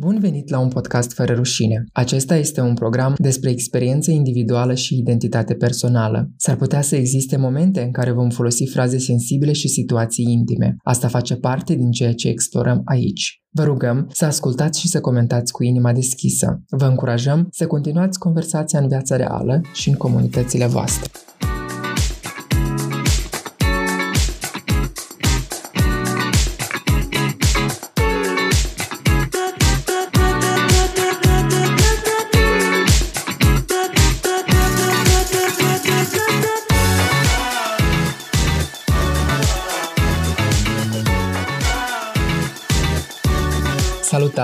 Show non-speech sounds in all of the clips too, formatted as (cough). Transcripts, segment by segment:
Bun venit la un podcast fără rușine. Acesta este un program despre experiență individuală și identitate personală. S-ar putea să existe momente în care vom folosi fraze sensibile și situații intime. Asta face parte din ceea ce explorăm aici. Vă rugăm să ascultați și să comentați cu inima deschisă. Vă încurajăm să continuați conversația în viața reală și în comunitățile voastre.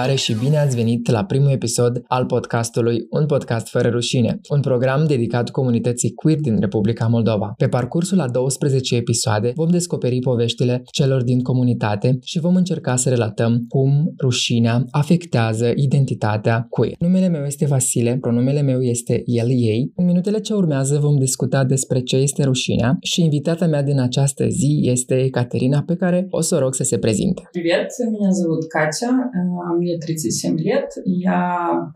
Salutare și bine ați venit la primul episod al podcastului Un podcast fără rușine, un program dedicat comunității queer din Republica Moldova. Pe parcursul a 12 episoade vom descoperi poveștile celor din comunitate și vom încerca să relatăm cum rușinea afectează identitatea queer. Numele meu este Vasile, pronumele meu este el, ei. În minutele ce urmează vom discuta despre ce este rușinea și invitata mea din această zi este Caterina, pe care o să o rog să se prezinte. Привет, меня зовут Катя, мне 37 лет, я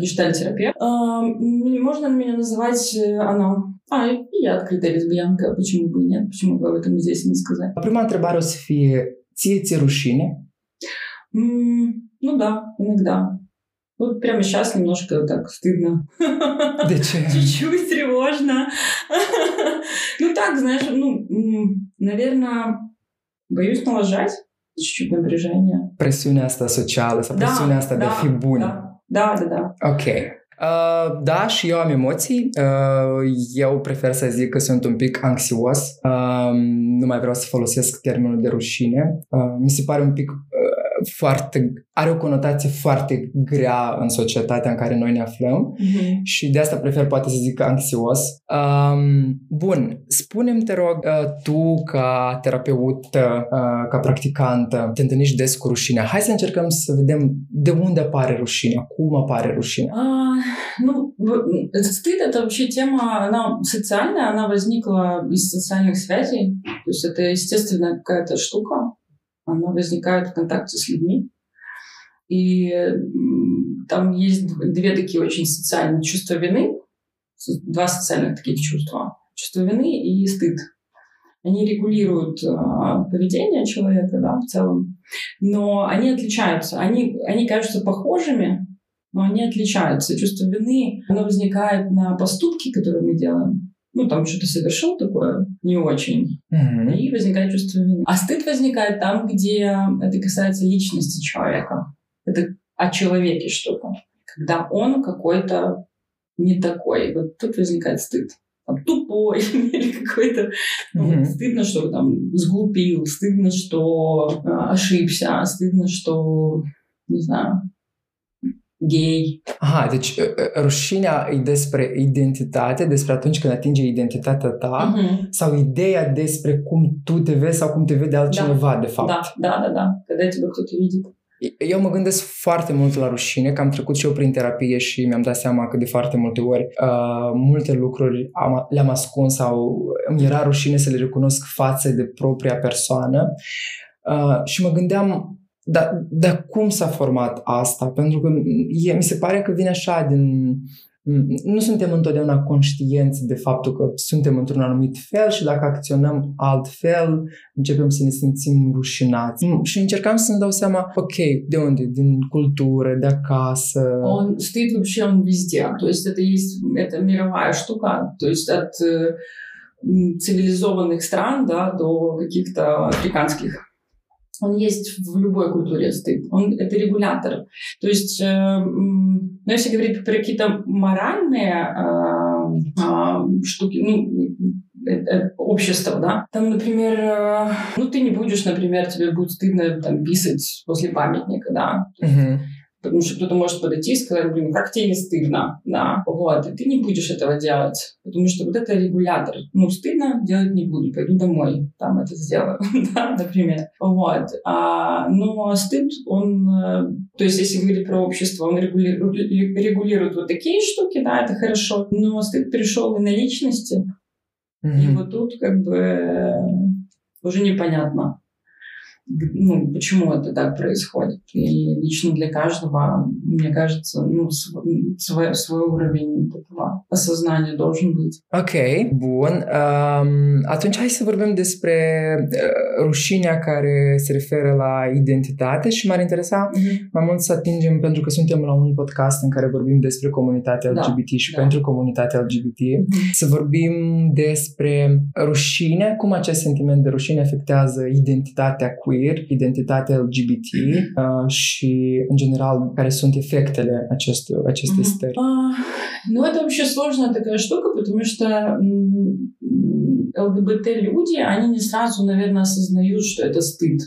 гештальтерапевт. Можно меня называть оно. А, и я открытая лесбиянка, почему бы и нет, почему бы об этом здесь не сказать. Prima întrebare o să fie, ție ți rușine? М, Ну да, иногда. Вот прямо сейчас немножко так стыдно. Ce? (laughs) Чуть-чуть тревожно. (laughs) Ну так, знаешь, ну, наверное, боюсь налажать. Чуть-чуть напряжение. presiunea asta socială sau da, presiunea asta da, de a da, fi bun. Da, da, da. da. Ok. Uh, da, și eu am emoții. Uh, eu prefer să zic că sunt un pic anxios. Uh, nu mai vreau să folosesc termenul de rușine. Uh, mi se pare un pic uh, foarte... are o conotație foarte grea în societatea în care noi ne aflăm Мгм. și de asta prefer poate să zic anxios. Um, bun, spune-mi, te rog, uh, tu ca terapeut, uh, ca practicantă, te întâlnești des cu rușinea. Hai să încercăm să vedem de unde apare rușinea, cum apare rușinea. А, ну, в- этот стыд это вообще тема, она социальная, она возникла из социальных связей. То есть это естественная какая-то штука. Она возникает в контакте с людьми. И там есть дв- две такие очень социальные чувства вины, два социальных таких чувства. Чувство вины и стыд. Они регулируют а, поведение человека, да, в целом. Но они отличаются. Они, они кажутся похожими, но они отличаются. Чувство вины, оно возникает на поступки, которые мы делаем. Ну, там что-то совершил такое не очень. Мгм. И возникает чувство вины. А стыд возникает там, где это касается личности человека. Это о человеке что-то. Когда он какой-то не такой. Вот тут возникает стыд. Там, тупой (laughs) или какой-то... ну, Мгм. Стыдно, что там сглупил, стыдно, что э, ошибся, стыдно, что, не знаю, gay. Aha, deci rușinea e despre identitate, despre atunci când atinge identitatea ta uh-huh. sau ideea despre cum tu te vezi sau cum te vede altcineva, da. de fapt. Da, da, da, da. Credeți lucrul juridic. Eu mă gândesc foarte mult la rușine, că am trecut și eu prin terapie și mi-am dat seama că de foarte multe ori uh, multe lucruri am, le-am ascuns sau îmi era rușine să le recunosc față de propria persoană. Uh, și mă gândeam dar, dar cum s-a format asta? Pentru că e, mi se pare că vine așa din... Nu suntem întotdeauna conștienți de faptul că suntem într-un anumit fel și dacă acționăm altfel, începem să ne simțim rușinați. Mm, Și încercam să-mi dau seama, ok, de unde? Din cultură, de acasă. Он стоит вообще он везде. То есть это есть, это мировая штука. То есть от э, м, цивилизованных стран да, до каких-то африканских. Он есть в любой культуре стыд. Он это регулятор. То есть, э, ну, если говорить про какие-то моральные э, а, штуки, ну, э, э, общество, да, там, например, э, ну, ты не будешь, например, тебе будет стыдно там писать после памятника, да, Мгм. Потому что кто-то может подойти и сказать, блин, как тебе не стыдно, да, вот, и ты не будешь этого делать, потому что вот это регулятор. Ну, стыдно, делать не буду, пойду домой, там это сделаю, (laughs) да, например, вот. А, но стыд, он, э, то есть если говорить про общество, он регулирует, регулирует вот такие штуки, да, это хорошо, но стыд перешел и на личности, и Мгм. вот тут как бы э, уже непонятно. ну, почему это так происходит. И lично для каждого, мне кажется, ну, свой, свой uровень этого осознания должен быть. Ok, bun. Um, atunci hai să vorbim despre uh, rușinea care se referă la identitate și m-ar interesa mm-hmm. mai mult să atingem, pentru că suntem la un podcast în care vorbim despre comunitatea LGBT da. și da. pentru comunitatea LGBT, mm-hmm. să vorbim despre rușine, cum acest sentiment de rușine afectează identitatea queer, identitatea LGBT uh, și, în general, care sunt efectele acestui, acestei mm-hmm. stări. Uh, ну, это вообще сложная такая штука, потому что ЛГБТ-люди, они не сразу, наверное, осознают, что это стыд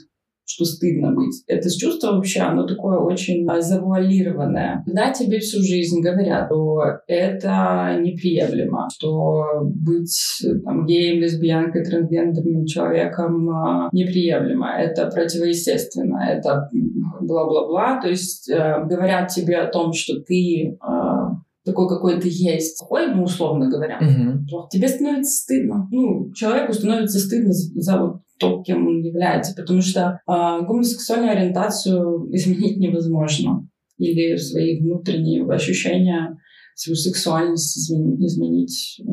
Что стыдно быть. Это чувство вообще, оно такое очень а, завуалированное. Когда тебе всю жизнь говорят, что это неприемлемо, что быть там, геем, лесбиянкой, трансгендерным человеком а, неприемлемо, это противоестественно, это бла-бла-бла. То есть э, говорят тебе о том, что ты э, такой, какой ты есть, такой, ну, условно говоря, угу. тебе становится стыдно. Ну, человеку становится стыдно за, за вот то, кем он является, потому что э, гомосексуальную ориентацию (laughs) изменить невозможно. Или свои внутренние ощущения, свою сексуальность изменить. изменить э,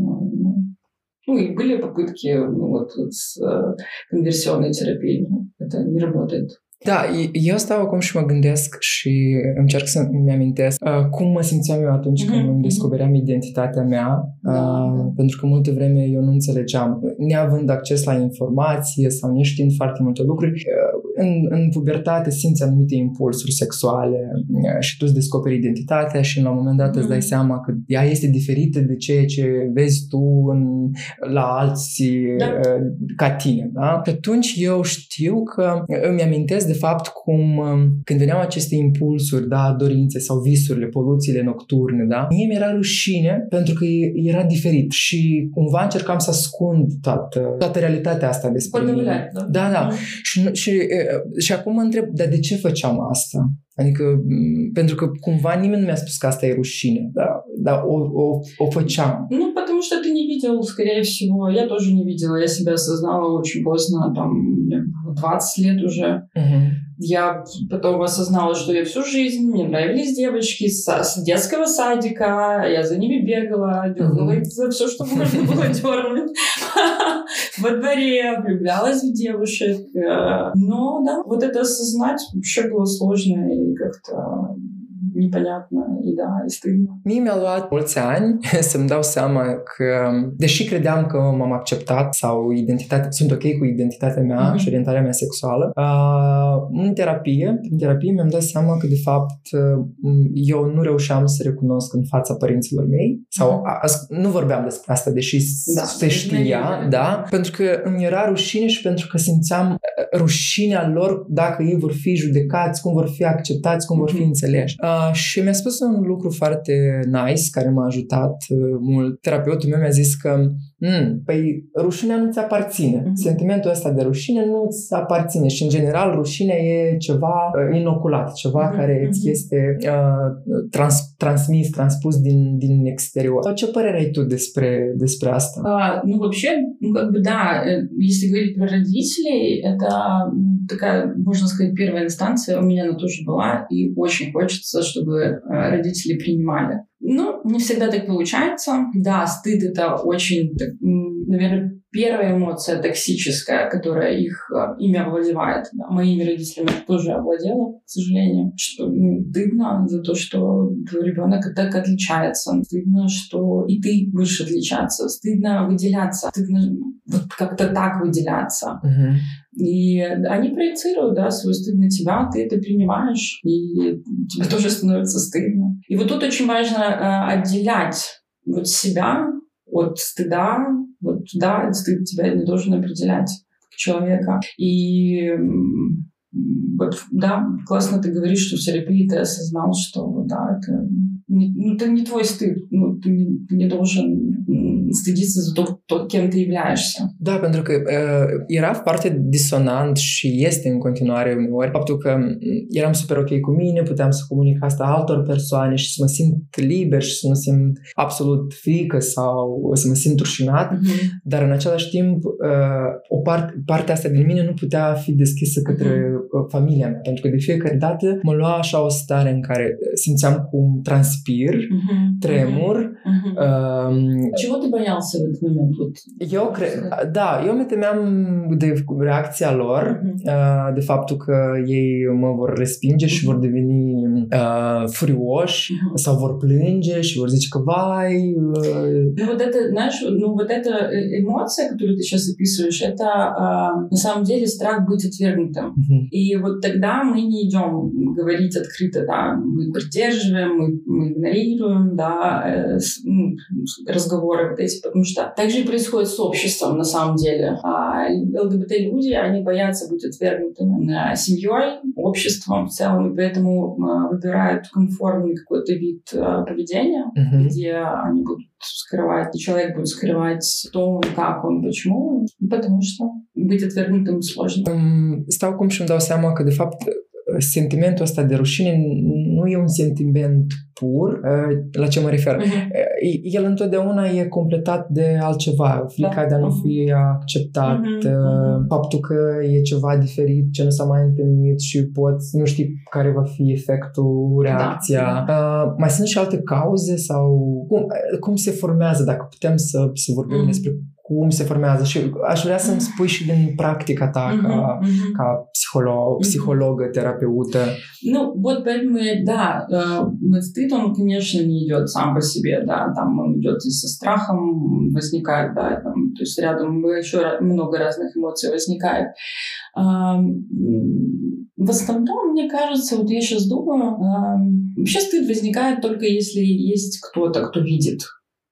ну, и были попытки ну, вот, с э, конверсионной терапией. Это не работает. Da, eu stau acum și mă gândesc și încerc să-mi amintesc uh, cum mă simțeam eu atunci mm-hmm. când îmi mhm. descopeream identitatea mea, uh, da. pentru că multe vreme eu nu înțelegeam, neavând acces la informație sau neștiind foarte multe lucruri, uh, în, în pubertate simți anumite impulsuri sexuale uh, și tu îți descoperi identitatea și la un moment dat mm-hmm. îți dai mhm. seama că ea este diferită de ceea ce vezi tu în, la alții da. Uh, ca tine. Da? Și atunci eu știu că îmi amintesc de fapt cum um, când veneau aceste impulsuri, da, dorințe sau visurile, poluțiile nocturne, da, mie mi-era rușine pentru că era diferit și cumva încercam să ascund toată, toată realitatea asta despre mine. Da, da. da. Mm. Și, și, și acum mă întreb, dar de ce făceam asta? Adică, pentru că cumva nimeni nu mi-a spus că asta e rușine, dar, dar o, o, o făceam. Ну, потому что ты не видел, скорее всего. Я тоже не видела. Я себя осознала очень поздно, там, 20 лет уже. Uh-huh. Я потом осознала, что я всю жизнь, мне нравились девочки с, с детского садика, я за ними бегала, дергала их за все, что можно было (laughs) дернуть (laughs) во дворе, влюблялась в девушек. Э, но, да, вот это осознать вообще было сложно и как-то непонятно и da, e stângă. Mie mi-a luat mulți ani să-mi dau seama că, deși credeam că m-am acceptat sau identitate, sunt ok cu identitatea mea mm-hmm. și orientarea mea sexuală, uh, în terapie, în terapie mi-am dat seama că, de fapt, eu nu reușeam să recunosc în fața părinților mei sau mm-hmm. a, nu vorbeam despre asta, deși da, se știa, da, pentru că îmi era rușine și pentru că simțeam rușinea lor dacă ei vor fi judecați, cum vor fi acceptați, cum mm-hmm. vor fi înțeleși. Uh, și mi-a spus un lucru foarte nice care m-a ajutat uh, mult. Terapeutul meu mi-a zis că mm, păi rușinea nu ți aparține. Mm-hmm. Sentimentul ăsta de rușine nu ți aparține și în general rușinea e ceva uh, inoculat, ceva mm-hmm. care îți mhm. este uh, trans, transmis, transpus din, din exterior. Sau ce părere ai tu despre, despre asta? А, ну, вообще, ну, как бы, да, если говорить про родителей, это такая, можно сказать, первая инстанция у меня она тоже была, и очень хочется, чтобы э, родители принимали. Ну, не всегда так получается. Да, стыд это очень, наверное, первая эмоция токсическая, которая их э, ими овладевает. Да. Моими родителями тоже овладела, к сожалению. Что ну, стыдно за то, что твой ребенок так отличается. Стыдно, что и ты будешь отличаться. Стыдно выделяться. Стыдно вот как-то так выделяться. Uh-huh. И они проецируют, да, свой стыд на тебя, ты это принимаешь, и тебе (laughs) тоже становится стыдно. И вот тут очень важно э, отделять вот себя от стыда. Вот, да, стыд тебя не должен определять человека. И вот, да, классно ты говоришь, что в терапии ты осознал, что да, это ну, это не твой стыд. Ну, ты, не, ты не должен stădiți за tot, tot chem te являешься. Da, pentru că uh, era foarte disonant și este în continuare uneori faptul că eram super ok cu mine, puteam să comunic asta altor persoane și să mă simt liber și să mă simt absolut frică sau să mă simt rușinat, uh-huh. dar în același timp uh, o part, partea asta din mine nu putea fi deschisă către uh-huh. familia mea, pentru că de fiecare dată mă lua așa o stare în care simțeam cum transpir, uh-huh. tremur. Uh-huh. Uh, Ce te боялся в этот момент? Вот, eu cred, da, eu mă temeam de reacția lor, uh-huh. de faptul că ei mă vor respinge și vor deveni uh, furioși uh-huh. sau vor plânge și vor zice că vai... Uh... Ну вот это, знаешь, ну вот эта эмоция, которую ты сейчас описываешь, это uh, на самом деле страх быть отвергнутым. Uh-huh. И вот тогда мы не идем говорить открыто, да, мы придерживаем, мы, мы игнорируем, да, э, ну, разговоры вот эти, потому что так же и происходит с обществом на самом деле. А ЛГБТ-люди, они боятся быть отвергнутыми семьей, обществом в целом, и поэтому выбирают конформный какой-то вид поведения, mm-hmm. где они будут скрывать, и человек будет скрывать он, как он, почему, потому что быть отвергнутым сложно. Stau cum și-mi dau seama că, de fapt, sentimentul ăsta de rușine nu e un sentiment pur. La ce mă refer? Uh-huh. El întotdeauna e completat de altceva. Frica da. de a nu fi acceptat, uh-huh. faptul că e ceva diferit, ce nu s-a mai întâlnit și poți, nu știi care va fi efectul, reacția. Da. Uh, mai sunt și alte cauze sau cum, cum se formează, dacă putem să, să vorbim uh-huh. despre cum se formează și aș vrea să-mi spui și din practica ta mm-hmm, ca, mm-hmm. ca psихолог, психолога, терапевта. Ну, вот поэтому, да, стыд, он, конечно, не идет сам по себе, да, там он идет и со страхом возникает, да, там, то есть рядом еще много разных эмоций возникает. В основном, мне кажется, вот я сейчас думаю, вообще стыд возникает только если есть кто-то, кто видит,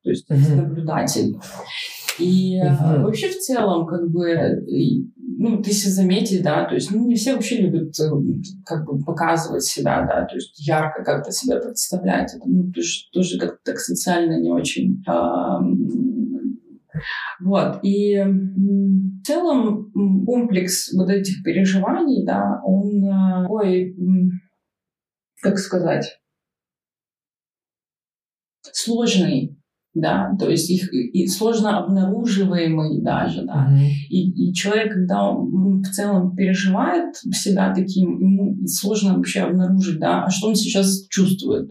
то есть mm-hmm. наблюдатель. И uh вообще в целом, как бы, ну, ты себе заметишь, да, то есть, ну, не все вообще любят, э, как бы, показывать себя, да, то есть ярко как-то себя представлять. Это, ну, тоже, тоже как-то так социально не очень. Вот. И в целом комплекс вот этих переживаний, да, он э, такой, как сказать, сложный да, то есть их и сложно обнаруживаемый даже, да. Mm-hmm. И, и человек, когда он в целом переживает себя таким, ему сложно вообще обнаружить, да, а что он сейчас чувствует,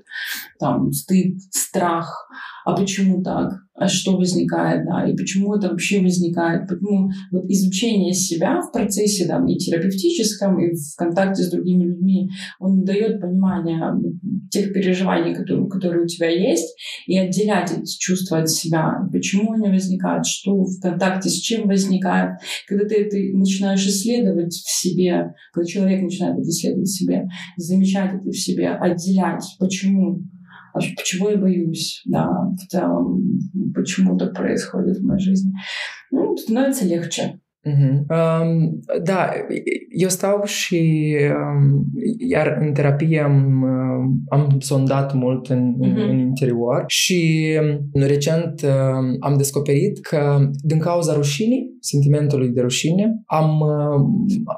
там, стыд, страх, а почему так, а что возникает, да, и почему это вообще возникает. Поэтому вот изучение себя в процессе, да, и терапевтическом, и в контакте с другими людьми, он дает понимание тех переживаний, которые, которые у тебя есть, и отделять эти чувства от себя, почему они возникают, что в контакте с чем возникает. Когда ты это начинаешь исследовать в себе, когда человек начинает это исследовать в себе, замечать это в себе, отделять, почему, почему я боюсь, да, в целом, почему так происходит в моей жизни, ну, становится легче. Uh-huh. Um, da, eu stau și um, iar în terapie am, am sondat mult în, uh-huh. în interior și recent um, am descoperit că din cauza rușinii, sentimentului de rușine, am,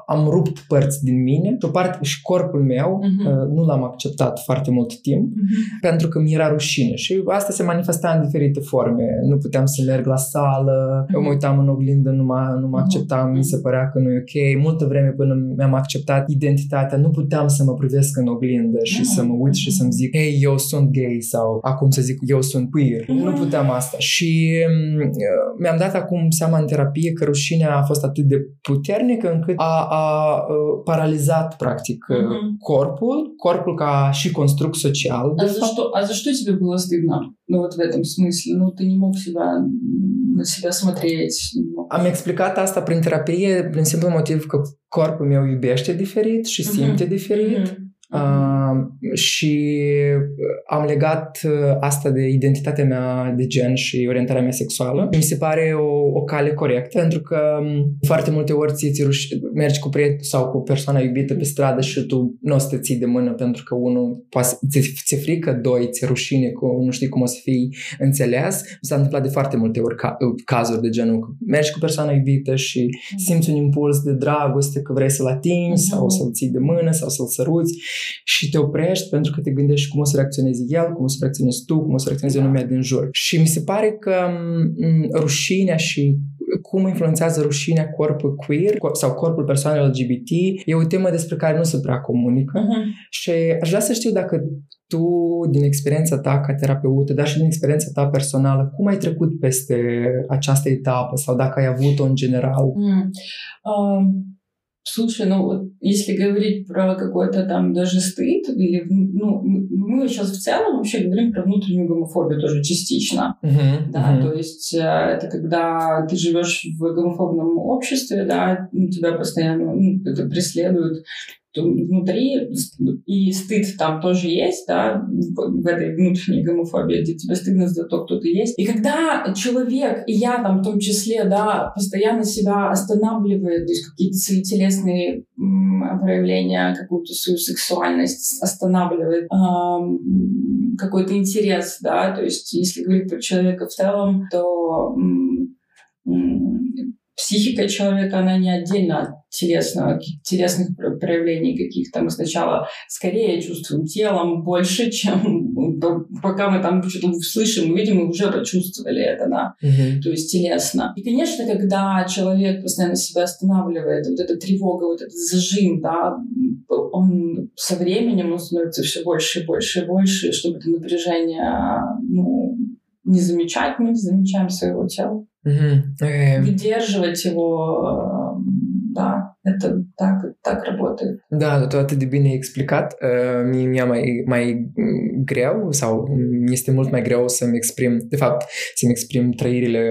am rupt părți din mine și o parte și corpul meu uh-huh. nu l-am acceptat foarte mult timp uh-huh. pentru că mi era rușine și asta se manifesta în diferite forme. Nu puteam să merg la sală, uh-huh. mă uitam în oglindă, nu mă, nu mă acceptam, mi se părea că nu e ok. Multă vreme până mi-am acceptat identitatea, nu puteam să mă privesc în oglindă și să mă uit și să-mi zic, hei, eu sunt gay sau acum să zic, eu sunt queer. Nu puteam asta. Și mi-am dat acum seama în terapie că rușinea a fost atât de puternică încât a, a paralizat, practic, corpul, corpul ca și construct social. А за, что, а за что тебе было стыдно? Ну вот в этом смысле. Ну ты не мог себя, на себя смотреть. Am explicat asta prin terapie prin simplu motiv că corpul meu iubește diferit și simte uh-huh. diferit. Uh-huh. Uh, și am legat asta de identitatea mea de gen și orientarea mea sexuală. Mi se pare o, o cale corectă, pentru că foarte multe ori ți, ți ruș- mergi cu prieten sau cu persoana iubită pe stradă și tu nu o să te ții de mână pentru că unul poate, ți, ți frică, doi, ți rușine, cu, nu știi cum o să fii înțeles. Mi s-a întâmplat de foarte multe ori ca, cazuri de genul că mergi cu persoana iubită și mm. simți un impuls de dragoste că vrei să-l atingi mm-hmm. sau să-l ții de mână sau să-l săruți și te oprești pentru că te gândești cum o să reacționezi el, cum o să reacționezi tu, cum o să reacționeze da. lumea din jur. Și mi se pare că m- rușinea și cum influențează rușinea corpul queer sau corpul persoanelor LGBT e o temă despre care nu se prea comunică uh-huh. și aș vrea să știu dacă tu, din experiența ta ca terapeută, dar și din experiența ta personală, cum ai trecut peste această etapă sau dacă ai avut-o în general? Mm. Uh, Слушай, ну вот если говорить про какой-то там даже стыд, или, ну, мы сейчас в целом вообще говорим про внутреннюю гомофобию тоже частично, uh-huh, да, uh-huh. то есть э, это когда ты живешь в гомофобном обществе, да, тебя постоянно ну, это преследуют внутри, и стыд там тоже есть, да, в, в этой внутренней гомофобии, где тебе стыдно за то, кто ты есть. И когда человек, и я там в том числе, да, постоянно себя останавливает, то есть какие-то свои телесные проявления, какую-то свою сексуальность останавливает, эм, какой-то интерес, да, то есть если говорить про человека в целом, то психика человека, она не отдельно от телесного, телесных проявлений каких-то. Мы сначала скорее чувствуем телом больше, (laughs) чем пока мы там что-то слышим, увидим, мы уже почувствовали это, да, mm-hmm. то есть телесно. И, конечно, когда человек постоянно себя останавливает, вот эта тревога, вот этот зажим, да, он со временем он становится все больше и больше и больше, чтобы это напряжение, ну, не замечать, мы не замечаем своего тела. Mm-hmm. Выдерживать его, da, это так, так работает. Da, tu atât de bine explicat. Mie mi-a mai, mai greu sau este mult mai greu să-mi exprim, de fapt, să-mi exprim trăirile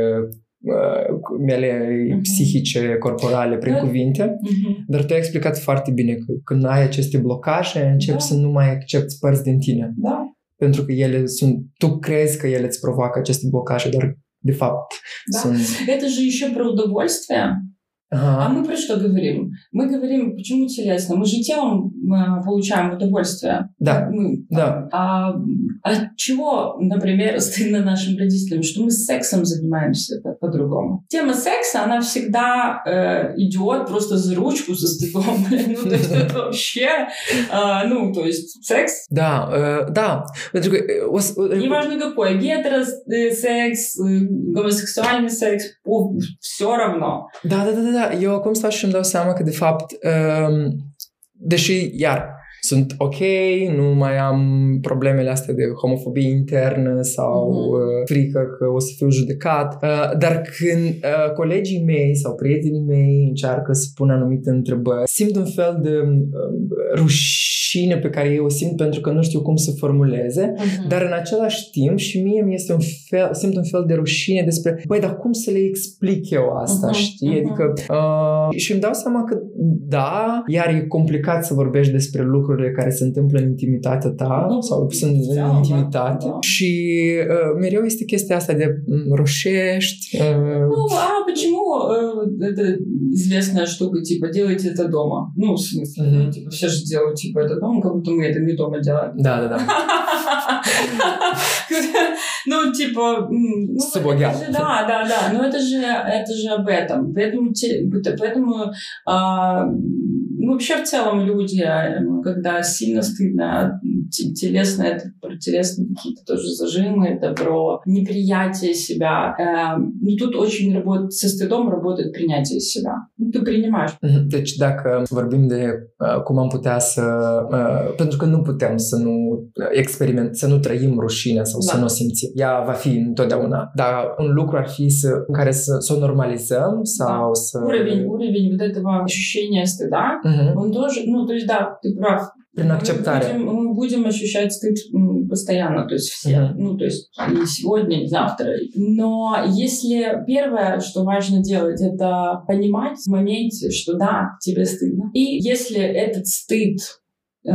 mele uh-huh. psihice, corporale, prin da. cuvinte, uh-huh. dar tu ai explicat foarte bine că când ai aceste blocaje, începi da. să nu mai accepti părți din tine. Da. Pentru că ele sunt, tu crezi că ele îți provoacă aceste blocaje, dar de fapt. Да. Sunt... Это же еще про удовольствие. Ага. А мы про что говорим? Мы говорим, почему телесно? Мы же телом мы получаем удовольствие. Да. Мы, да. А, от чего, например, (laughs) стыдно нашим родителям, что мы сексом занимаемся по-другому? Тема секса, она всегда э, идет просто за ручку, за стыдом. (laughs) ну, то есть это (laughs) вообще, э, ну, то есть секс. Да, э, да. Неважно какой, гетеросекс, гомосексуальный секс, все равно. Да, да, да, da, eu acum stau și îmi dau seama că, de fapt, um, deși, iar, sunt ok, nu mai am problemele astea de homofobie internă sau mm-hmm. frică că o să fiu judecat, uh, dar când uh, colegii mei sau prietenii mei încearcă să pună anumite întrebări, simt un fel de rușine pe care eu o simt pentru că nu știu cum să formuleze, mm-hmm. dar în același timp și mie mi este un fel, simt un fel de rușine despre, băi, dar cum să le explic eu asta, mm-hmm. știi? Mm-hmm. Adică, uh, și îmi dau seama că da, iar e complicat să vorbești despre lucrurile care se întâmplă în intimitatea ta mm-hmm. sau sunt în da, intimitate da. și uh, mereu este chestia asta de roșești. Uh... Ну, а почему uh, это известная штука, типа, делайте это дома? Ну, в смысле, mm-hmm. типа, все же делают, типа, это дома, как будто мы это не дома делаем. Да, да, да. Ну, типа... Ну, да, да, да. Но это же, это же об этом. Поэтому, поэтому ну, вообще в целом люди, когда сильно стыдно, телесно, это про телесные какие-то тоже зажимы, это про неприятие себя. Ну, тут очень работает, со стыдом работает принятие себя. Ну, ты принимаешь. Deci dacă vorbim de cum am putea să... Pentru că nu putem să nu experiment, să nu trăim rușinea sau da. să nu o simțim. Ea va fi întotdeauna. Dar un lucru ar fi să, în care să, să o normalizăm sau da. să... Уровень, уровень вот этого ощущения стыда, угу. он тоже, ну, то есть, да, ты прав. При Мы будем, мы будем ощущать стыд постоянно, то есть все, uh ну, то есть и сегодня, и завтра. Но если первое, что важно делать, это понимать в моменте, что да, тебе стыдно. И если этот стыд э,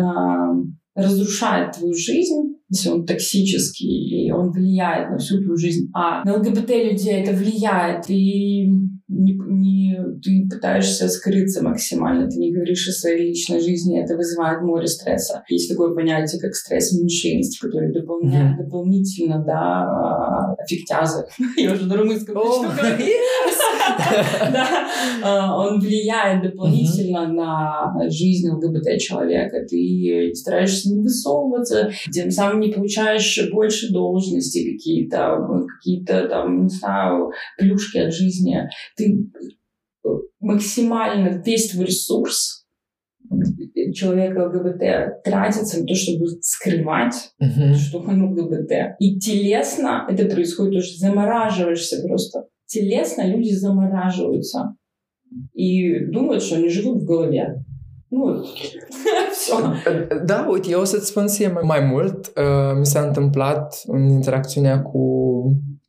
разрушает твою жизнь, если он токсический, и он влияет на всю твою жизнь, а на ЛГБТ людей это влияет, и не, не, ты пытаешься скрыться максимально, ты не говоришь о своей личной жизни, это вызывает море стресса. Есть такое понятие, как стресс меньшинств, который дополняет mm-hmm. дополнительно, да, аффектязы. (laughs) Я уже на румынском начну говорить. (laughs) (laughs) А, он влияет дополнительно на жизнь ЛГБТ-человека. Ты стараешься не высовываться, тем самым не получаешь больше должности какие-то, какие-то там, не знаю, плюшки от жизни. Ты максимально весь твой ресурс человека ЛГБТ тратится на то, чтобы скрывать, uh-huh. что он ЛГБТ. И телесно это происходит уже, замораживаешься просто. Телесно люди замораживаются и думают, что они живут в голове. Nu, Da, uite, eu o să-ți spun mai mult. Uh, mi s-a întâmplat în interacțiunea cu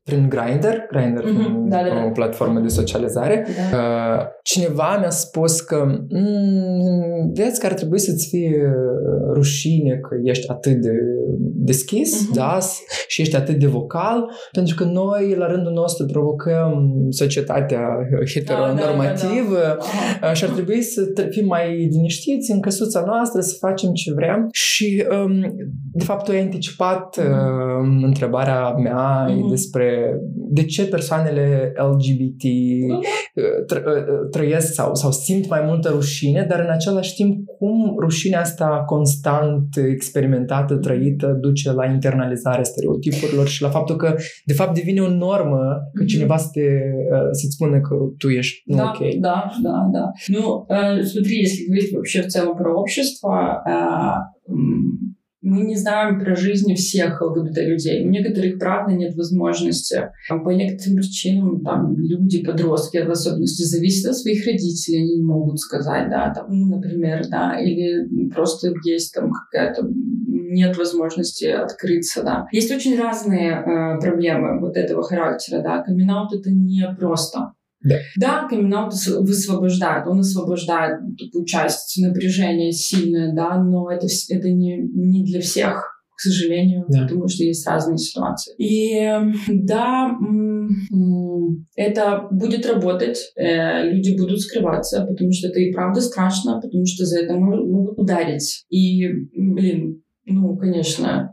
prin Grindr, Grindr mm-hmm. da, da, da. o platformă de socializare, da. Uh, cineva mi-a spus că mm, vezi că ar trebui să-ți fie uh, rușine că ești atât de deschis mm-hmm. da, și ești atât de vocal, pentru că noi, la rândul nostru, provocăm societatea heteronormativă da, da, da, da. și ar trebui să fim mai liniștiți în căsuța noastră, să facem ce vrem. Și, um, de fapt, tu ai anticipat mm-hmm. uh, întrebarea mea mm-hmm. despre de ce persoanele LGBT tră, trăiesc sau, sau simt mai multă rușine, dar în același timp cum rușinea asta constant experimentată, trăită, duce la internalizarea stereotipurilor și la faptul că de fapt devine o normă că cineva să te, să-ți spună că tu ești nu да, ok. Да, да, да. Ну, э, смотри, если говорить вообще в целом про общество, э, мы не знаем про жизни всех ЛГБТ-людей. У некоторых, правда, нет возможности. По некоторым причинам там, люди, подростки, в особенности, зависят от своих родителей, они не могут сказать, да, там, ну, например, да, или просто есть там какая-то нет возможности открыться, да. Есть очень разные э, проблемы вот этого характера, да. камин это не просто. Да, да камин высвобождает, он освобождает такую часть напряжения сильное, да, но это, это не, не для всех к сожалению, да. потому что есть разные ситуации. И да, это будет работать, э, люди будут скрываться, потому что это и правда страшно, потому что за это могут ударить. И, блин, ну, конечно,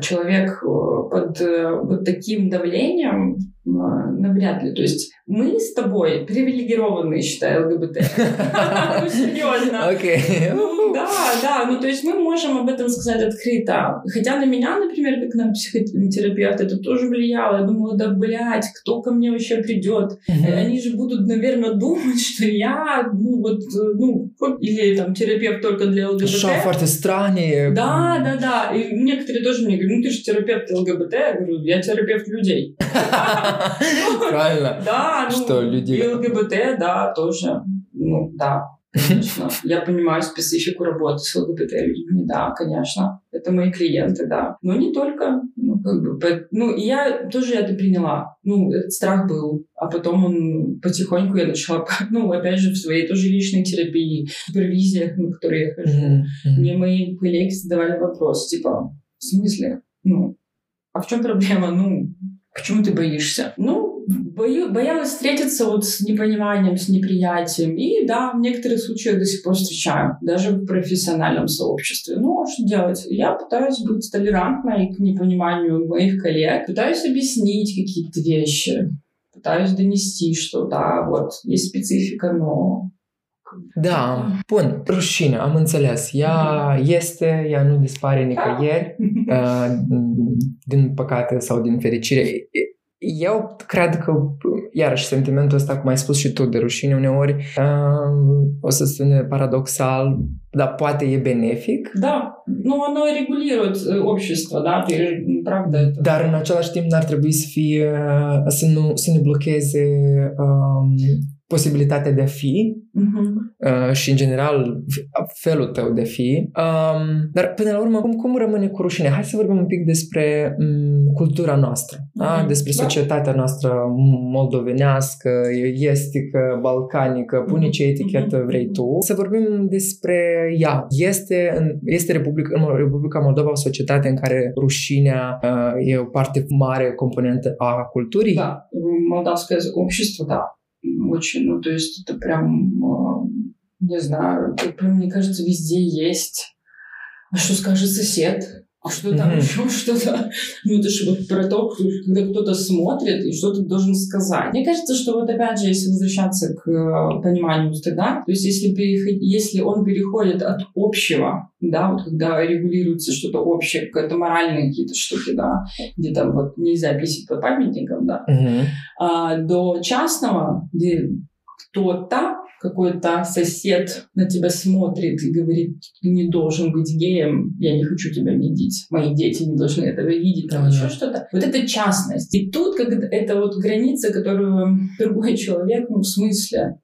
человек э, под вот таким давлением навряд ли. То есть мы с тобой привилегированные, считаю, ЛГБТ. (laughs) Ну, серьезно. Окей. Ну, да, да. Ну, то есть мы можем об этом сказать открыто. Хотя на меня, например, как на психотерапевта, это тоже влияло. Я думала, да, блядь, кто ко мне вообще придет? Они же будут, наверное, думать, что я, ну, вот, ну, или там терапевт только для ЛГБТ. Шафарты странные. Да, да, да. И некоторые тоже мне говорят, ну, ты же терапевт ЛГБТ. Я говорю, я терапевт людей. Правильно. Да, ну, что. И ЛГБТ, да, тоже. Ну, да, конечно. Я понимаю специфику работы с ЛГБТ-людьми, да, конечно. Это мои клиенты, да. Но не только. Ну, как бы, ну, и я тоже это приняла. Ну, этот страх был. А потом он потихоньку я начала, (laughs) ну, опять же, в своей тоже личной терапии, супервизиях, на которые я хожу. Mm-hmm. Мне мои коллеги задавали вопрос, типа, в смысле? Ну, а в чем проблема? Ну, Почему ты боишься? Ну, бою, боялась встретиться вот с непониманием, с неприятием. И да, в некоторых случаях до сих пор встречаю, даже в профессиональном сообществе. Ну, а что делать? Я пытаюсь быть толерантной к непониманию моих коллег, пытаюсь объяснить какие-то вещи, pătаюсь dонести, что да, вот, есть специфика, но Da, bun, rușine, am înțeles. Ea este, ea nu dispare nicăieri, uh, din păcate sau din fericire. Eu cred că, iarăși, sentimentul ăsta, cum ai spus și tu, de rușine uneori, uh, o să sune paradoxal, dar poate e benefic. Da, nu, оно регулирует общество, да, ты, правда. Это... Dar în același timp n-ar trebui să fie, să nu, să ne blocheze um, posibilitatea de a fi Мгм. uh, și, în general, felul tău de a fi. Um, dar, până la urmă, cum, cum rămâne cu rușine? Hai să vorbim un pic despre um, cultura noastră, da? Mhm. despre Da. societatea noastră moldovenească, estică, balcanică, pune ce etichetă Mhm. vrei tu. Să vorbim despre ea. Este, în, este Republica, în Republica Moldova o societate în care rușinea uh, e o parte mare componentă a culturii? Да, молдавское общество, да, очень, ну, то есть это прям, э, не знаю, это прям, мне кажется, везде есть. А что скажет сосед? А что там Мгм. еще (laughs) что-то? Ну, это же вот про то, когда кто-то смотрит и что-то должен сказать. Мне кажется, что вот опять же, если возвращаться к э, пониманию стыда, то есть если, переход- если он переходит от общего, да, вот когда регулируется что-то общее, какие-то моральные какие-то штуки, да, где там вот нельзя писать под памятником, да, Мгм. а, до частного, где кто-то, какой-то сосед на тебя смотрит и говорит, ты не должен быть геем, я не хочу тебя видеть, мои дети не должны этого видеть, там Ага. еще что-то. Вот это частность. И тут как это вот граница, которую (laughs) другой человек, ну, в смысле,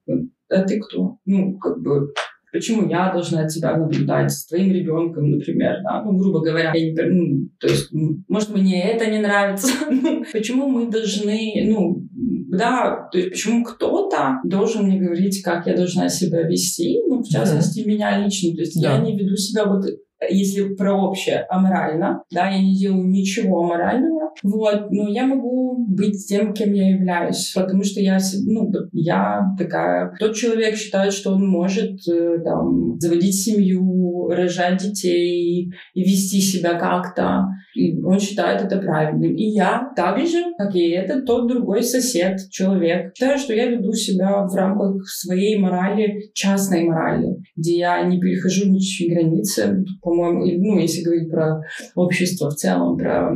а ты кто? Ну, как бы, Почему я должна тебя наблюдать с твоим ребенком, например, да? Ну, грубо говоря, я не, ну, то есть, м, может, мне это не нравится. (laughs) Ну, почему мы должны, ну, да, то есть, почему кто-то должен мне говорить, как я должна себя вести, ну, в частности, меня лично. То есть, Да. я не веду себя вот если про общее, аморально, да, я не делаю ничего аморального, вот, но я могу быть тем, кем я являюсь, потому что я, ну, я такая, тот человек считает, что он может, э, там, заводить семью, рожать детей и вести себя как-то, и он считает это правильным. И я так же, как и этот, тот другой сосед, человек, считаю, что я веду себя в рамках своей морали, частной морали, где я не перехожу ничьи границы, по-моему, ну, если говорить про общество в целом, про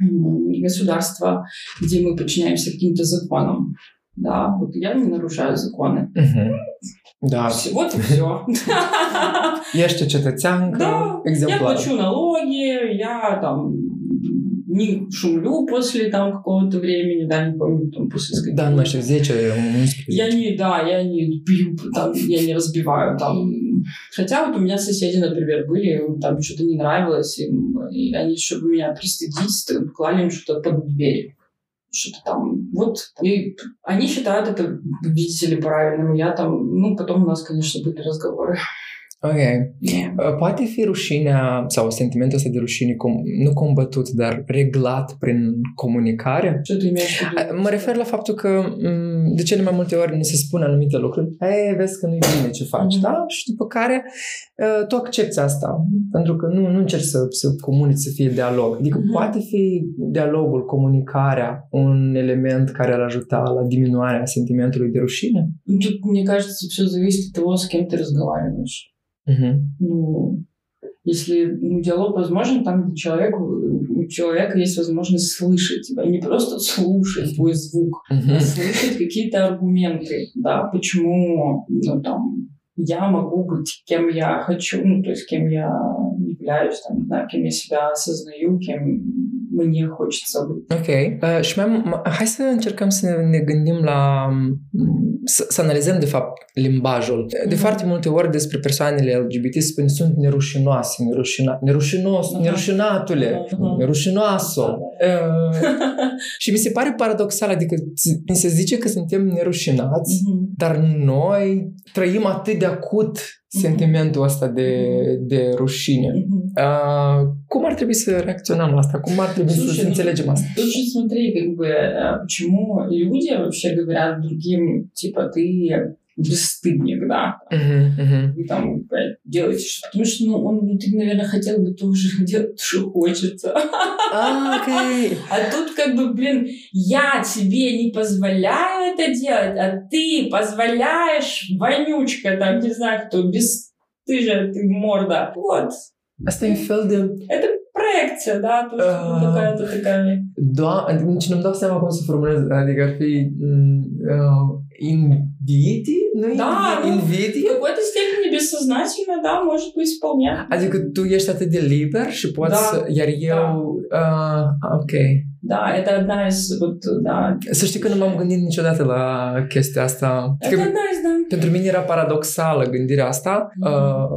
государство, где мы подчиняемся каким-то законам. Да, вот я не нарушаю законы. Да. Вот и все. Ești o cetățeancă Да, я плачу налоги, я там не шумлю после там какого-то времени, да, не помню, там после скольки. Mai știu, 10, 11. Я не, да, я не бью, там, я не разбиваю там. Хотя вот у меня соседи, например, были, там что-то не нравилось, им, и они, чтобы меня пристыдить, клали им что-то под дверь. Что-то там, вот. И они считают это, видите ли, правильным. Я там, ну, потом у нас, конечно, были разговоры. Ok. Uh, Poate fi rușinea sau sentimentul ăsta de rușine com- nu combătut, dar reglat prin comunicare? Что ты имеешь в виду? A- Mă refer la faptul că m, de cele mai multe ori ni se spune anumite lucruri. Ei, vezi că nu-i bine ce faci, Mhm. da? Și după care uh, tu accepti asta. Pentru că nu, nu încerci să, să comunici, să fie dialog. Adică Mhm. poate fi dialogul, comunicarea un element care ar ajuta la diminuarea sentimentului de rușine? Ну, Тут, мне кажется, все зависит от того, с кем ты разговариваешь. Mhm. Ну, если ну, диалог возможен там, где человек, у человека есть возможность слышать тебя, и не просто слушать твой звук, а Mhm. слышать какие-то аргументы, да, почему, ну, там, я могу быть кем я хочу, ну, то есть кем я являюсь, там, не знаю, кем я себя осознаю, кем мне хочется быть. Ok. Uh, și mai, am- hai să încercăm să ne gândim la... m, să, să analizăm, de fapt, limbajul. De Mhm. foarte multe ori despre persoanele LGBT se spune sunt nerușinoase, nerușina, nerușinos, Aha. nerușinatule, Aha. nerușinoasă. Uh, (laughs) și mi se pare paradoxal, adică ți- mi se zice că suntem nerușinați, Мгм. dar noi trăim atât de acut sentimentul ăsta de, de rușine. Мгм. Uh, cum ar trebui să reacționăm la asta? Cum ar trebui să, Слушай, să ну, înțelegem asta? Тут же смотри, как бы, э, почему люди вообще говорят другим, типа, ты бесстыдник, да, Мгм, мгм. вы там блядь, делаете что Потому что, ну, он внутри, наверное, хотел бы тоже (laughs) делать, что хочется. А, окей. А тут как бы, блин, я тебе не позволяю это делать, а ты позволяешь, вонючка, там, не знаю кто, бесстыжая ты морда. Вот. Asta e un fel de... Это проекция, да, то есть ну, А. какая-то такая... Da, adică nici nu-mi dau seama cum să formulez. Adică ar fi... mm, uh, invidii? Nu Da, nu. В invidii? какой-то степени бессознательно, да, может быть, вполне. Adică tu ești atât de liber și poți Da. să... Iar eu... Uh, ok. Da, это одна из, вот, da. Să știi că nu m-am gândit niciodată la chestia asta. Это Că одна из, да. pentru mine era paradoxală gândirea asta Mhm. uh, cu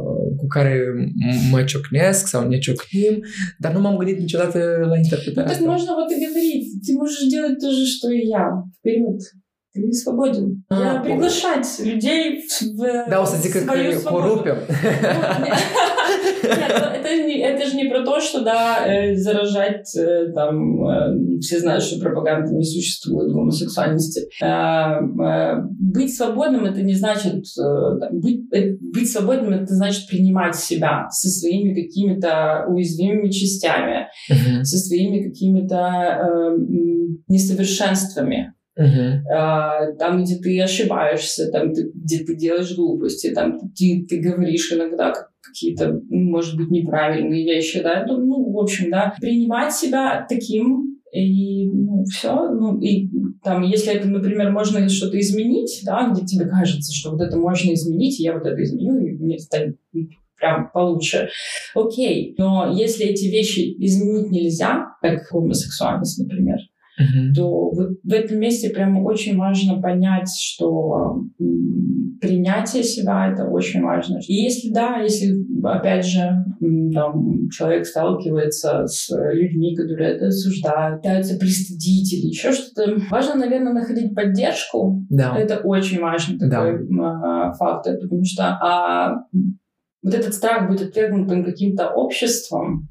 care m- mă ciocnesc sau ne ciocnim, dar nu m-am gândit niciodată la Ну, interpretarea так asta. можно вот и говорить. Ты можешь делать то же, что и я. Вперед. Ты свободен. А, Я приглашать людей в, в să zic că свою не- Нет, ну, это, же не, это же не про то, что, да, э, заражать, э, там, э, все знают, что пропаганды не существует гомосексуальности. Э, э, быть свободным, это не значит... э, быть, э, быть свободным, это значит принимать себя со своими какими-то уязвимыми частями, со своими какими-то э, несовершенствами. А, там, где ты ошибаешься, там, где ты делаешь глупости, там ты, ты говоришь иногда как- какие-то, ну, может быть, неправильные вещи, да, ну, в общем, да, принимать себя таким, и ну, все, ну, и там, если это, например, можно что-то изменить, да, где тебе кажется, что вот это можно изменить, я вот это изменю, и мне станет прям получше. Окей, но если эти вещи изменить нельзя, как гомосексуальность, например, Мгм. то в этом месте прямо очень важно понять, что принятие себя это очень важно. И если да, если опять же там, человек сталкивается с людьми, которые это осуждают, пытаются пристыдить или еще что-то, важно, наверное, находить поддержку. Da. Это очень важный Да. такой м, а, фактор, потому что а, вот этот страх быть отвергнутым каким-то обществом,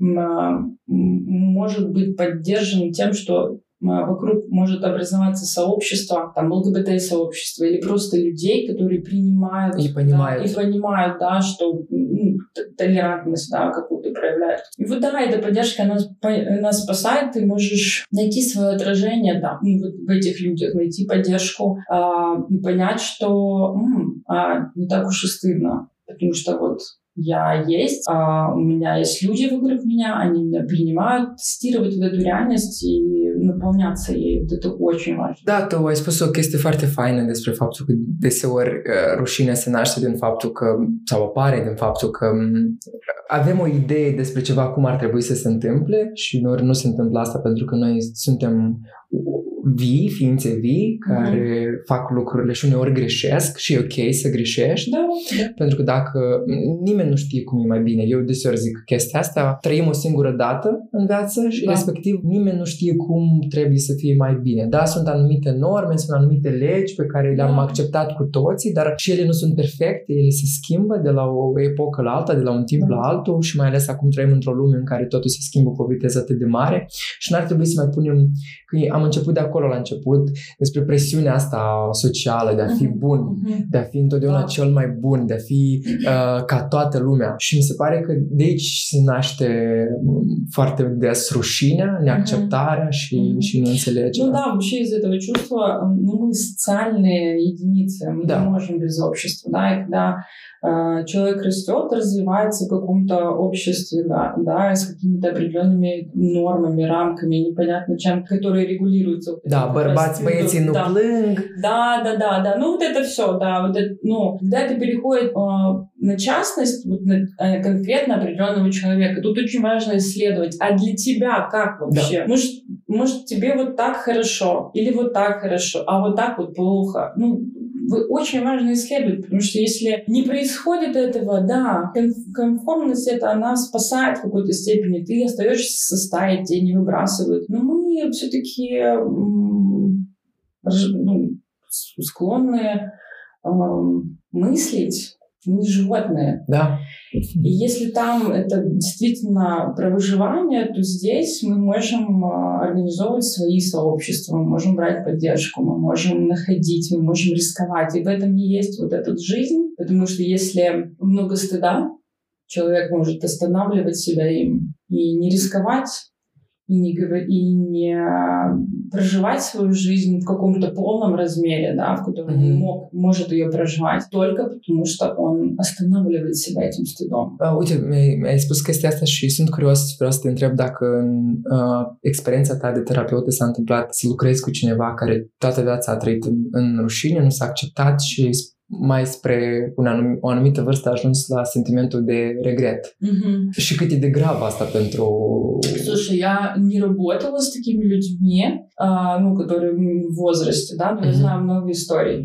может быть поддержан тем, что вокруг может образоваться сообщество, там ЛГБТ-сообщество или просто людей, которые принимают И да, понимают. и понимают, да, что т- толерантность, да, какую-то проявляют. И вот да, эта поддержка, спа- она спасает, ты можешь найти свое отражение, да, ну, вот в этих людях, найти поддержку а, и понять, что м, а, не так уж и стыдно, потому что вот я есть, а у меня есть люди вокруг меня, они меня принимают, тестировать вот эту реальность и наполняться ей. Вот это очень важно. Da, tu ai spus o chestie foarte faină despre faptul că deseori uh, rușinea se naște din faptul că, sau apare din faptul că m, avem o idee despre ceva cum ar trebui să se întâmple și uneori nu se întâmplă asta pentru că noi suntem vii, ființe vii, mhm. care mm-hmm. fac lucrurile și uneori greșesc și e ok să greșești, da? da? Pentru că dacă nimeni nu știe cum e mai bine, eu deseori zic chestia asta, trăim o singură dată în viață și da. respectiv nimeni nu știe cum trebuie să fie mai bine. Da, sunt anumite norme, sunt anumite legi pe care le-am da. acceptat cu toții, dar și ele nu sunt perfecte, ele se schimbă de la o epocă la alta, de la un timp da. la altul și mai ales acum trăim într-o lume în care totul se schimbă cu o viteză atât de mare și n-ar trebui să mai punem, că am început de acolo la început, despre presiunea asta socială de a fi Mhm. bun, Мгм. de a fi întotdeauna Da. cel mai bun, de a fi uh, ca toată lumea. Și mi se pare că de aici se naște um, foarte des rușinea, neacceptarea și, Mhm. și neînțelegerea. Ну да, вообще из этого чувства, м, ну, мы социальные единицы, мы Да. не можем без общества, да, и когда э, человек растет, развивается в каком-то обществе, да, да, с какими-то определенными нормами, рамками, непонятно чем, которые регулируются. Da, bărbați, раз băieții nu да. plâng. Да, да, да, да. Ну, вот это все, да. Вот это, ну, когда это переходит э, на частность, вот на э, конкретно определенного человека, тут очень важно исследовать. А для тебя как вообще? Может, может, тебе вот так хорошо, или вот так хорошо, а вот так вот плохо. Ну, вы- очень важно исследовать, потому что если не происходит этого, да, кон- конформность это она спасает в какой-то степени. Ты остаешься со стаей, тебя не выбрасывают. Но мы все-таки ну, склонны эм, мыслить не животные. Da. И если там это действительно про выживание, то здесь мы можем а, организовывать свои сообщества, мы можем брать поддержку, мы можем находить, мы можем рисковать. И в этом и есть вот эта жизнь, потому что если много стыда, человек может останавливать себя им и не рисковать, и не, и не а, проживать свою жизнь в каком-то полном размере, да, в котором он Мгм. мог, может ее проживать, только потому что он останавливает себя этим стыдом. Uh, uite, mi-ai, mi-ai spus chestia asta și sunt curios, vreau să te întreb dacă în uh, experiența ta de terapeut s-a întâmplat să lucrezi cu cineva care toată viața a trăit în, în rușine, nu s-a acceptat și mai spre un anum, o anumită vârstă a ajuns la sentimentul de regret. Мгм. Și cât e de grav asta pentru... Слушай, я не работала с такими людьми, а, ну, которые в возрасте, да, но я Мгм. знаю много историй.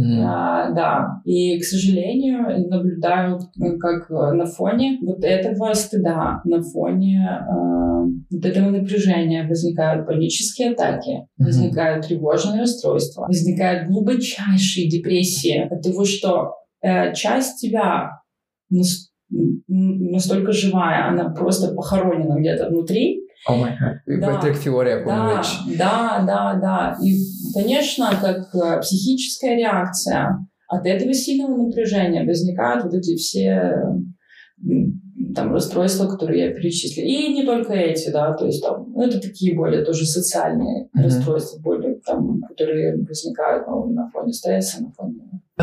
Mm. А, да, и, к сожалению, наблюдаю, э, как э, на фоне вот этого стыда, на фоне э, вот этого напряжения возникают панические атаки, Мгм. возникают тревожные расстройства, возникают глубочайшие депрессии от того, что э, часть тебя настолько живая, она просто похоронена где-то внутри, Vă trec fiore acum да, да, да, да. И, конечно, как э, психическая реакция от этого сильного напряжения возникают вот эти все там расстройства, которые я перечислила. И не только эти, да, то есть там, ну, это такие более тоже социальные Мгм. расстройства, более там, которые возникают ну, на фоне стресса, на фоне...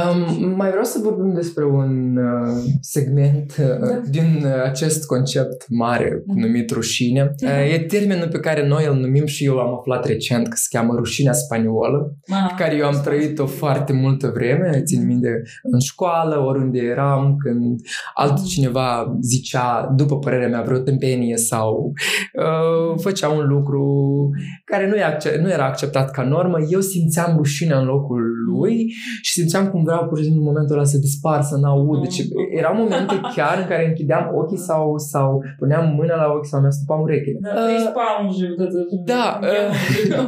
Um, mai vreau să vorbim despre un uh, segment uh, Da. din uh, acest concept mare Mhm. numit rușine. Da. Uh, e termenul pe care noi îl numim și eu am aflat recent că se cheamă rușinea spaniolă, А, pe care eu am trăit-o foarte multă vreme, țin minte în școală, oriunde eram, când altcineva zicea, după părerea mea, vreo tâmpenie sau uh, făcea un lucru care nu, e acce- nu era acceptat ca normă, eu simțeam rușinea în locul lui și simțeam cum vreau pur și simplu în momentul ăla să dispar, să n-aud. Deci erau momente (laughs) chiar în care închideam ochii sau, sau puneam mâna la ochi sau mi-a stupat urechile. Da, uh, da.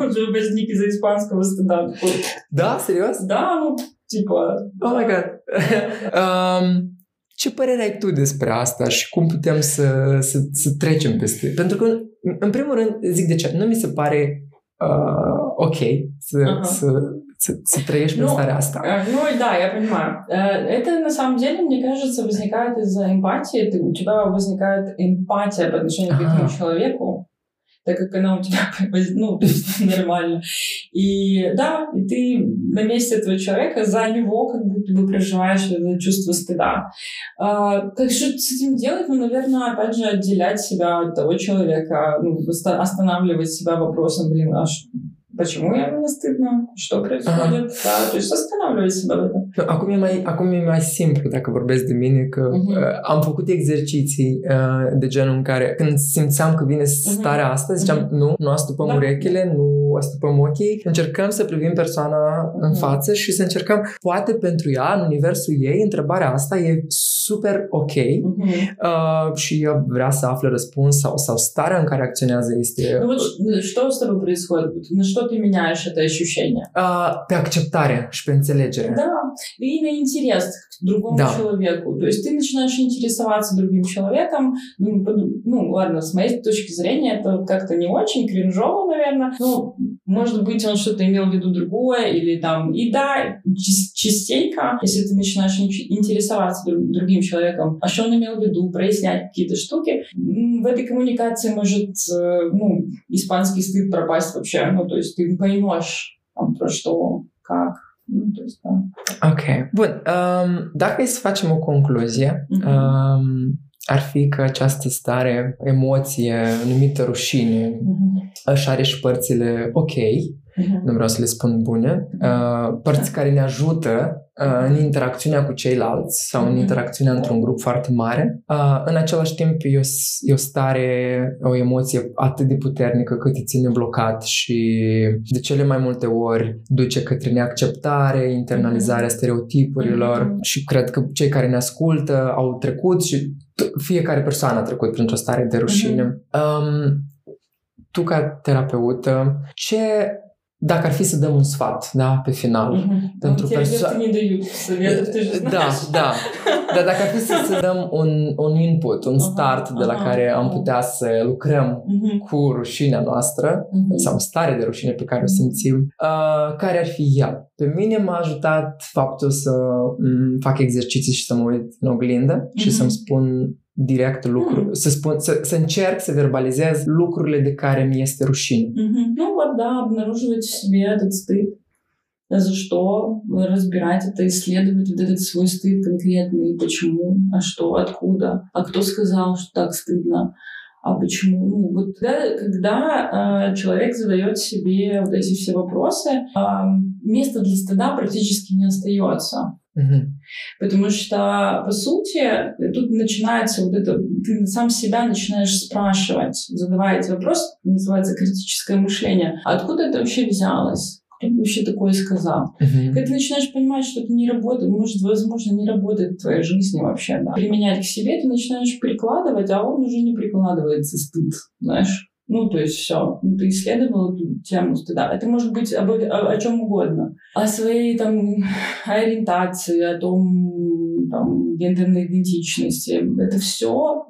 Da. Da, serios? Da, nu. Oh my god. (laughs) um, ce părere ai tu despre asta și cum putem să, să, să trecem peste? Pentru că, în primul rând, zic de ce, nu mi se pare uh, ok să, uh-huh. să prin Nu, starea asta. Э, Ну да, я понимаю. Э, Это на самом деле, мне кажется, возникает из-за эмпатии. Ты, у тебя возникает эмпатия по отношению к этому человеку, так как она у тебя, (laughs) ну, (laughs) нормально. И да, и ты на месте этого человека за него как будто бы проживаешь это чувство стыда. А, Как что с этим делать? Ну, наверное, опять же, отделять себя от того человека, ну, оста- останавливать себя вопросом, блин, а почему я мне стыдно? Что происходит? Да, то есть останавливать себя в этом. Nu, Acum e, mai, acum e mai simplu dacă vorbesc de mine că Mhm. uh, am făcut exerciții uh, de genul în care când simțeam că vine starea asta, ziceam Mhm. nu, nu astupăm Da. urechile, nu astupăm ochii, încercăm să privim persoana în Mhm. față și să încercăm, poate pentru ea, în universul ei, întrebarea asta e super ok Мгм. uh, și ea vrea să afle răspuns sau, sau starea în care acționează este Ну вот ш- что с тобой происходит? Вот На что ты меняешь это ощущение? uh, pe acceptare și pe înțelegere. Да, и на интерес к другому Да. человеку. То есть ты начинаешь интересоваться другим человеком. Ну, под- ну, ладно, с моей точки зрения, это как-то не очень кринжово, наверное. Ну, может быть, он что-то имел в виду другое, или там... И да, частенько, если ты начинаешь ин- интересоваться друг- другим человеком, а что он имел в виду, прояснять какие-то штуки, в этой коммуникации может, э, ну, испанский стыд пропасть вообще. Ну, то есть ты поймешь, там, про что, как. Ok. Bun. Um, dacă e să facem o concluzie, Mhm. um, ar fi că această stare, emoție, numită rușine, mm-hmm. își are și părțile ok, uh-huh. nu vreau să le spun bune, mhm. uh, părți da. care ne ajută uh, în mhm. interacțiunea cu ceilalți sau în interacțiunea într-un grup foarte mare. Uh, în același timp e o, stare, o emoție atât de puternică cât îți ține blocat și de cele mai multe ori duce către neacceptare, internalizarea stereotipurilor și cred că cei care ne ascultă au trecut și fiecare persoană a trecut printr-o stare de rușine. Um, tu ca terapeută, ce dacă ar fi să dăm un sfat, da, pe final, mm-hmm. pentru persoană... da, da. Dar dacă ar fi să, să dăm un, un input, un start aha, de la aha, care am putea să lucrăm mm-hmm. cu rușinea noastră, mm-hmm. sau stare de rușine pe care o simțim, uh, care ar fi el? Pe mine m-a ajutat faptul să m- fac exerciții și să mă uit în oglindă mm-hmm. și să-mi spun direct lucruri, Mhm. să, spun, să, să încerc să verbalizez lucrurile de care mi este rușine. Мгм. Ну вот, да, обнаруживать в себе этот стыд. За что разбирать это, исследовать вот этот свой стыд конкретный, почему, а что, откуда, а кто сказал, что так стыдно, а почему. Ну, вот да, когда э, человек задает себе вот эти все вопросы, э, места для стыда практически не остается. Угу. Потому что, по сути, тут начинается вот это, ты сам себя начинаешь спрашивать, задавая эти вопросы, называется критическое мышление. Откуда это вообще взялось? Кто вообще такое сказал? Uh-huh. Когда ты начинаешь понимать, что это не работает, может, возможно, не работает в твоей жизни вообще, да. Применять к себе, ты начинаешь прикладывать, а он уже не прикладывается стыд, знаешь. Ну, то есть все. Ну, ты исследовал эту тему стыда. Это может быть об, о, о чем угодно. О своей там (laughs) ориентации, о том, там, гендерной идентичности. Это все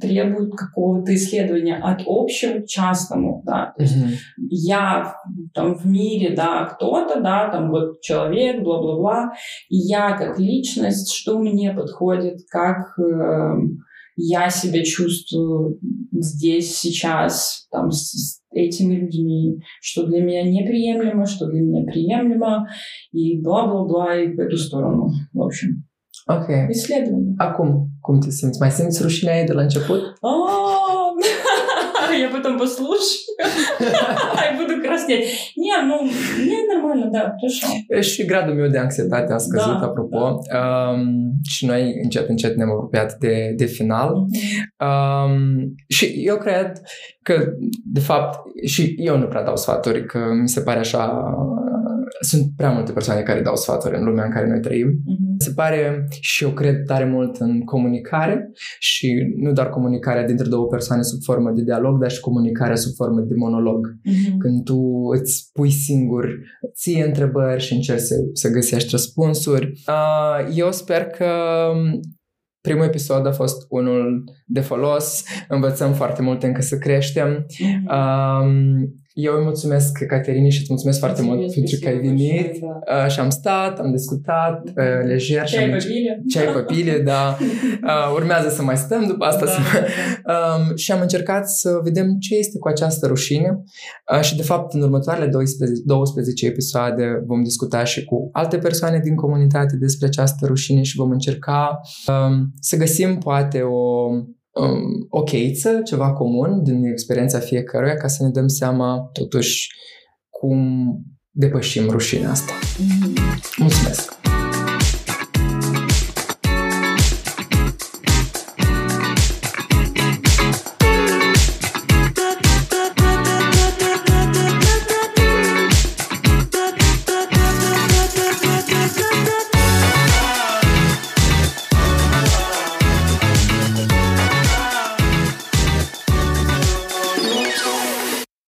требует какого-то исследования от общего к частному, да. То есть mm-hmm. я там в мире, да, кто-то, да, там вот человек, бла-бла-бла, и я как личность, что мне подходит, как э, я себя чувствую здесь, сейчас, там, с, с этими людьми, что для меня неприемлемо, что для меня приемлемо, и бла-бла-бла, и в эту сторону, в общем. Ok. Исследование. Acum, cum te simți? Mai simți rușinea de la început? Oh! Я потом послушаю. (laughs) И буду краснеть. Не, ну, не, нормально, да, хорошо. Și gradul meu de anxietate a scăzut, da, apropo. Da. Um, și noi încet, încet ne-am apropiat de, de final. Um, și eu cred că, de fapt, și eu nu prea dau sfaturi, că mi se pare așa sunt prea multe persoane care dau sfaturi în lumea în care noi trăim. Uh-huh. Se pare și eu cred tare mult în comunicare și nu doar comunicarea dintre două persoane sub formă de dialog, dar și comunicarea sub formă de monolog. Uh-huh. Când tu îți pui singur ție întrebări și încerci să, să găsești răspunsuri. Eu sper că primul episod a fost unul de folos, învățăm foarte multe încă să creștem. Mm-hmm. Eu îi mulțumesc Caterinii și îți mulțumesc foarte mult pentru că ai venit da. uh, și am stat, am discutat uh, lejer. Ceai pe pile. Ceai pe pile, da. (laughs) Uh, urmează să mai stăm după asta. Da, să... da. Um, și am încercat să vedem ce este cu această rușine uh, și de fapt în următoarele 12, 12 episoade vom discuta și cu alte persoane din comunitate despre această rușine și vom încerca um, să găsim poate o um, o cheiță, ceva comun din experiența fiecăruia ca să ne dăm seama totuși cum depășim rușinea asta. Mm-hmm. Mulțumesc!